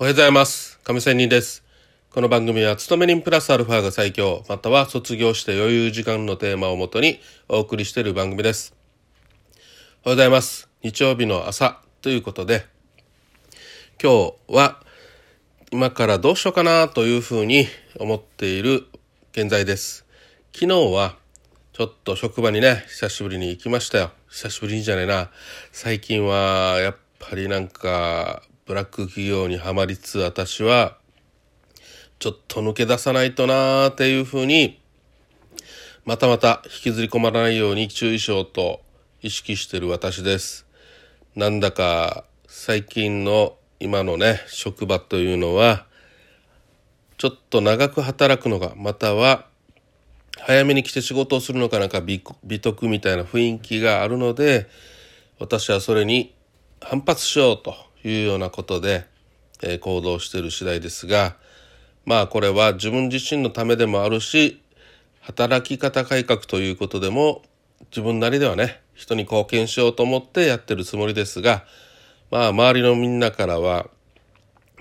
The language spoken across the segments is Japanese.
おはようございます。亀仙人です。この番組は、勤め人プラスアルファが最強、または卒業して余裕時間のテーマをもとにお送りしている番組です。おはようございます。日曜日の朝ということで、今日は今からどうしようかなというふうに思っている現在です。昨日はちょっと職場にね、久しぶりに行きましたよ。久しぶりにじゃねえな。最近はやっぱりなんかブラック企業にはまりつつ私はちょっと抜け出さないとなーっていうふうにまたまた引きずり込まないように注意しようと意識してる私です。なんだか最近の今のね職場というのはちょっと長く働くのがまたは早めに来て仕事をするのかなんか美美徳みたいな雰囲気があるので私はそれに反発しようというようなことで、えー行動している次第ですがまあこれは自分自身のためでもあるし働き方改革ということでも自分なりではね人に貢献しようと思ってやってるつもりですがまあ周りのみんなからは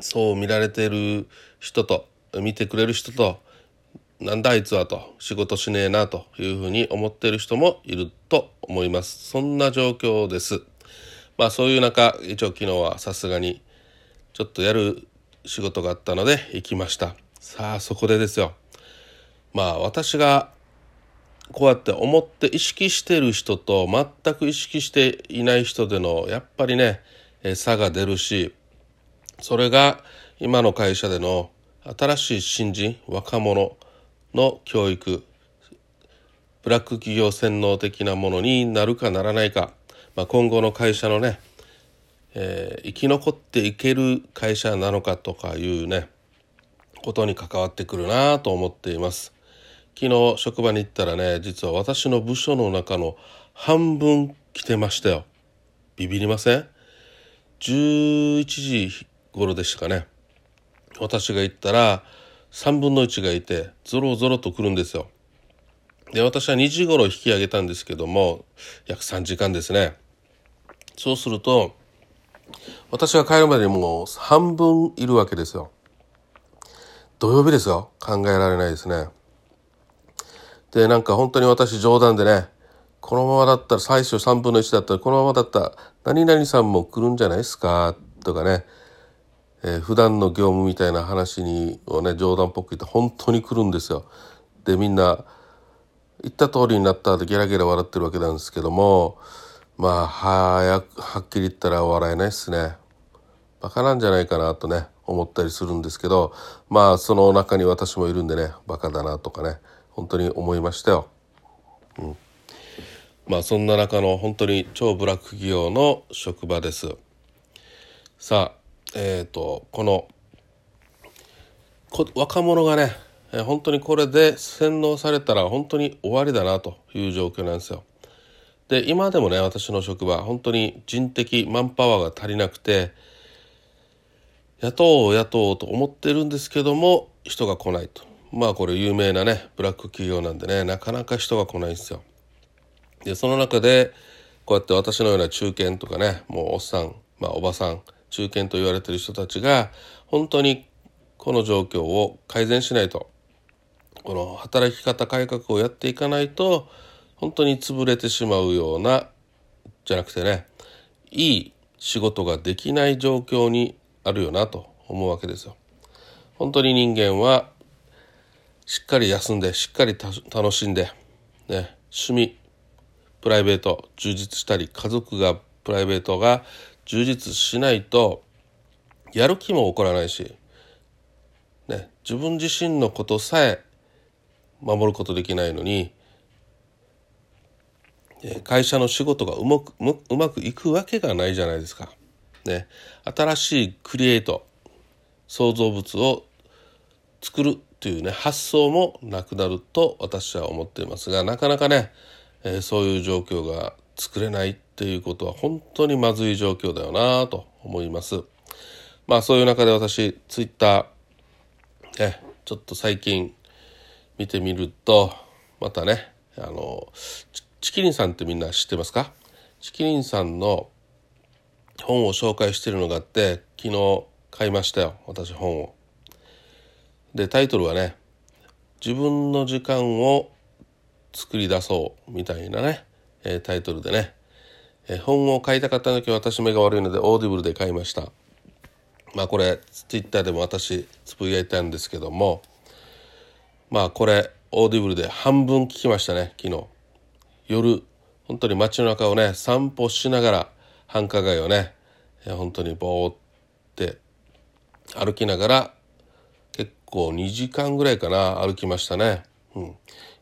そう見られている人と見てくれる人となんだあいつはと仕事しねえなというふうに思っている人もいると思います。そんな状況です。まあそういう中一応昨日はさすがにちょっとやる仕事があったので行きました。さあそこでですよ。まあ私がこうやって思って意識してる人と全く意識していない人でのやっぱりね差が出るしそれが今の会社での新しい新人若者の教育ブラック企業洗脳的なものになるかならないか、まあ、今後の会社のね、えー生き残っていける会社なのかとかいうねことに関わってくるなと思っています。昨日職場に行ったらね実は私の部署の中の半分来てましたよ。ビビりません？11時頃でしたかね。私が行ったら3分の1がいてゾロゾロと来るんですよ。で私は2時頃引き上げたんですけども約3時間ですね。そうすると私が帰るまでにもう半分いるわけですよ。土曜日ですよ。考えられないですね。でなんか本当に私冗談でねこのままだったら最初3分の1だったらこのままだったら何々さんも来るんじゃないですか？とかね、えー普段の業務みたいな話にをね冗談っぽく言って本当に来るんですよ。でみんな言った通りになったってゲラゲラ笑ってるわけなんですけどもまあ早くはっきり言ったら笑えないですね。バカなんじゃないかなとね思ったりするんですけどまあその中に私もいるんでねバカだなとかね本当に思いましたよ。うんまあそんな中の本当に超ブラック企業の職場です。さあえっ、とこの若者がねえー本当にこれで洗脳されたら本当に終わりだなという状況なんですよ。で今でもね私の職場本当に人的マンパワーが足りなくて雇おう雇おうと思ってるんですけども人が来ないとまあこれ有名なねブラック企業なんでねなかなか人が来ないんですよ。でその中でこうやって私のような中堅とかねもうおっさん、まあ、おばさん中堅と言われてる人たちが本当にこの状況を改善しないとこの働き方改革をやっていかないと本当に潰れてしまうようなじゃなくてねいい仕事ができない状況にあるよなと思うわけですよ。本当に人間はしっかり休んでしっかり楽しんで、ね、趣味プライベート充実したり家族がプライベートが充実しないとやる気も起こらないし、ね、自分自身のことさえ守ることできないのに会社の仕事がうまくうまくいくわけがないじゃないですか。ね、新しいクリエイト創造物を作るというね発想もなくなると私は思っていますがなかなかね、えそういう状況が作れないっていうことは本当にまずい状況だよなと思います。まあそういう中で私ツイッターねちょっと最近見てみるとまたねあのちきりんさんってみんな知ってますか？ちきりんさんの本を紹介してるのがあって昨日買いましたよ私本を。でタイトルはね「自分の時間を作り出そう」みたいなね、えー、タイトルでね、えー、本を買いたかったんだけ私目が悪いのでオーディブルで買いました。まあこれツイッターでも私つぶやいたんですけどもまあこれオーディブルで半分聞きましたね昨日夜本当に街の中をね散歩しながら繁華街をね本当にぼーって歩きながら結構2時間ぐらいかな歩きましたね、うん、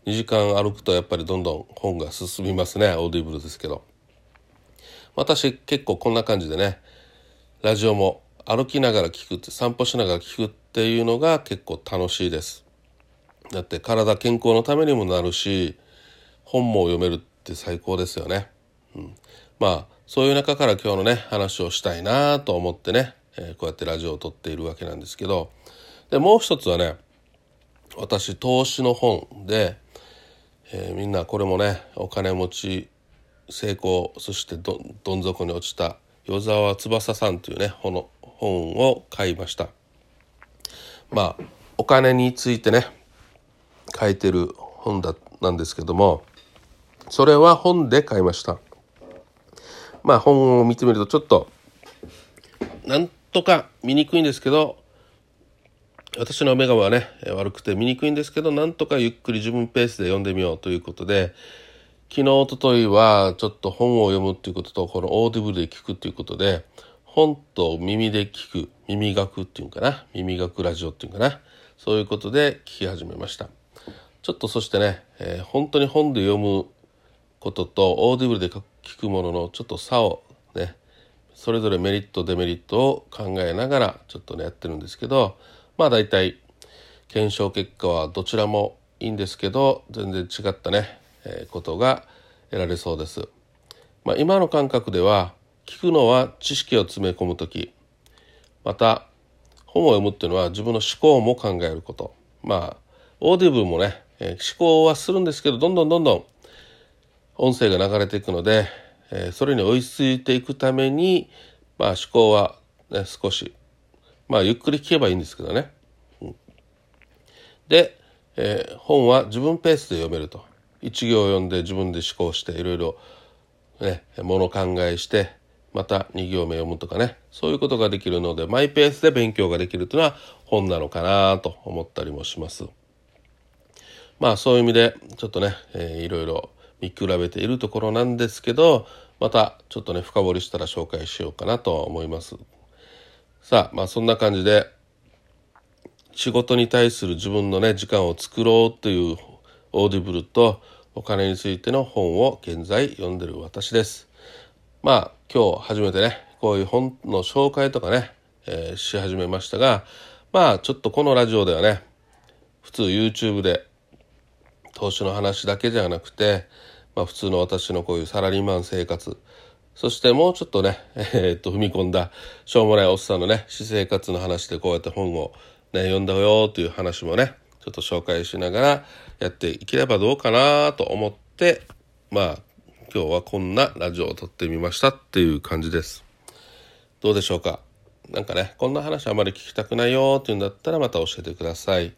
2時間歩くとやっぱりどんどん本が進みますねオーディブルですけど。私結構こんな感じでねラジオも歩きながら聞くって散歩しながら聞くっていうのが結構楽しいです。だって体健康のためにもなるし本も読めるって最高ですよね、うん、まあそういう中から今日のね話をしたいなと思ってね、えー、こうやってラジオを撮っているわけなんですけど。でもう一つはね私投資の本で、えー、みんなこれもねお金持ち成功そしてどん底に落ちた与沢翼さんというねこの本を買いました。まあお金についてね書いてる本だなんですけどもそれは本で買いました。まあ本を見てみるとちょっとなんとか見にくいんですけど私の目がはね悪くて見にくいんですけどなんとかゆっくり自分ペースで読んでみようということで昨日おとといはちょっと本を読むっていうこととこのオーディブルで聞くっていうことで本と耳で聞く耳学っていうんかな耳学ラジオっていうかなそういうことで聞き始めました。ちょっとそしてね、えー、本当に本で読むこととオーディブルで聞くもののちょっと差をねそれぞれメリットデメリットを考えながらちょっとねやってるんですけどまあ大体検証結果はどちらもいいんですけど全然違ったね、えー、ことが得られそうです。まあ、今の感覚では聞くのは知識を詰め込む時また本を読むっていうのは自分の思考も考えることまあ Audible もね、えー、思考はするんですけどどんどんどんどん音声が流れていくので、えー、それに追いついていくために、まあ、思考は、ね、少しまあゆっくり聞けばいいんですけどね。うん、で、えー、本は自分ペースで読めると一行読んで自分で思考していろいろねもの考えしてまた2行目読むとかねそういうことができるのでマイペースで勉強ができるというのは本なのかなと思ったりもします。まあそういう意味でちょっとね、えー、いろいろ見比べているところなんですけどまたちょっとね深掘りしたら紹介しようかなと思います。さあまあそんな感じで仕事に対する自分のね時間を作ろうという Audible とお金についての本を現在読んでる私です。まあ今日初めてねこういう本の紹介とかね、えー、し始めましたがまあちょっとこのラジオではね普通 YouTube で投資の話だけじゃなくて、まあ、普通の私のこういうサラリーマン生活そしてもうちょっとね、えー、っと踏み込んだしょうもないおっさんのね私生活の話でこうやって本を、ね、読んだよという話もねちょっと紹介しながらやっていければどうかなと思ってまあ今日はこんなラジオを撮ってみましたっていう感じです。どうでしょうか？なんかね、こんな話あまり聞きたくないよっていうんだったらまた教えてください。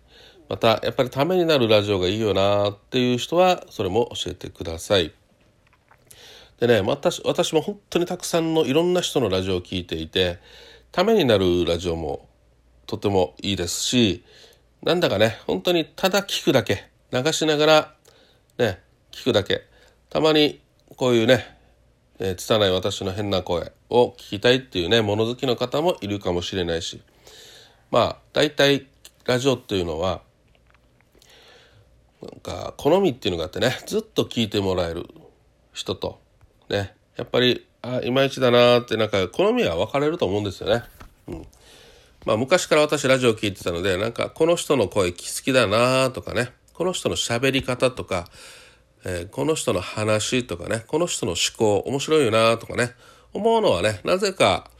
また、やっぱりためになるラジオがいいよなっていう人は、それも教えてください。でね、私私も本当にたくさんのいろんな人のラジオを聴いていて、ためになるラジオもとてもいいですし、なんだかね、本当にただ聞くだけ、流しながら、ね、聞くだけ。たまにこういうね、えー、拙い私の変な声を聞きたいっていうね物好きの方もいるかもしれないしまあ大体ラジオっていうのはなんか好みっていうのがあってねずっと聞いてもらえる人とね。やっぱりあいまいちだなってなんか好みは分かれると思うんですよね。うん。まあ、昔から私ラジオ聞いてたのでなんかこの人の声好きだなとかね。この人の喋り方とかえー、この人の話とかね。この人の思考面白いよなとかね。思うのはねなぜか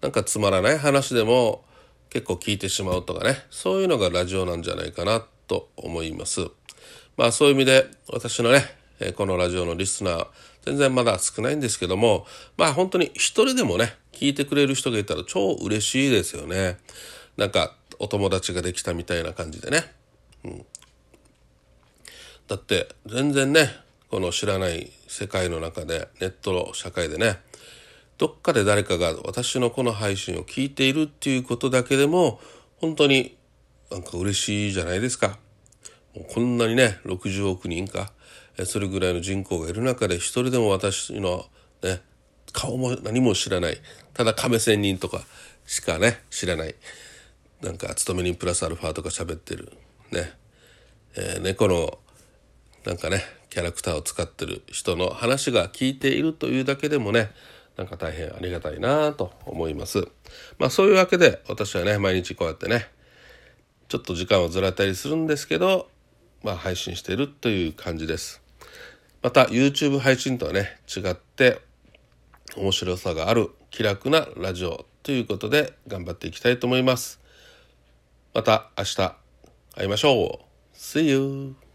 なんかつまらない話でも結構聞いてしまうとかね。そういうのがラジオなんじゃないかなと思います。まあそういう意味で私のねこのラジオのリスナー全然まだ少ないんですけども、まあ本当に一人でもね、聞いてくれる人がいたら超嬉しいですよね。なんかお友達ができたみたいな感じでね。うん、だって全然ね、この知らない世界の中で、ネットの社会でね、どっかで誰かが私のこの配信を聞いているっていうことだけでも、本当になんか嬉しいじゃないですか。こんなにね、60億人か、それぐらいの人口がいる中で一人でも私のね、顔も何も知らない。ただ亀仙人とかしかね、知らない。なんか、勤め人プラスアルファとか喋ってる。ね。えー、猫の、なんかね、キャラクターを使ってる人の話が聞いているというだけでもね、なんか大変ありがたいなと思います。まあそういうわけで私はね、毎日こうやってね、ちょっと時間をずらったりするんですけど、まあ配信しているという感じです。また YouTube 配信とはね、違って面白さがある気楽なラジオということで頑張っていきたいと思います。また明日会いましょう。See you!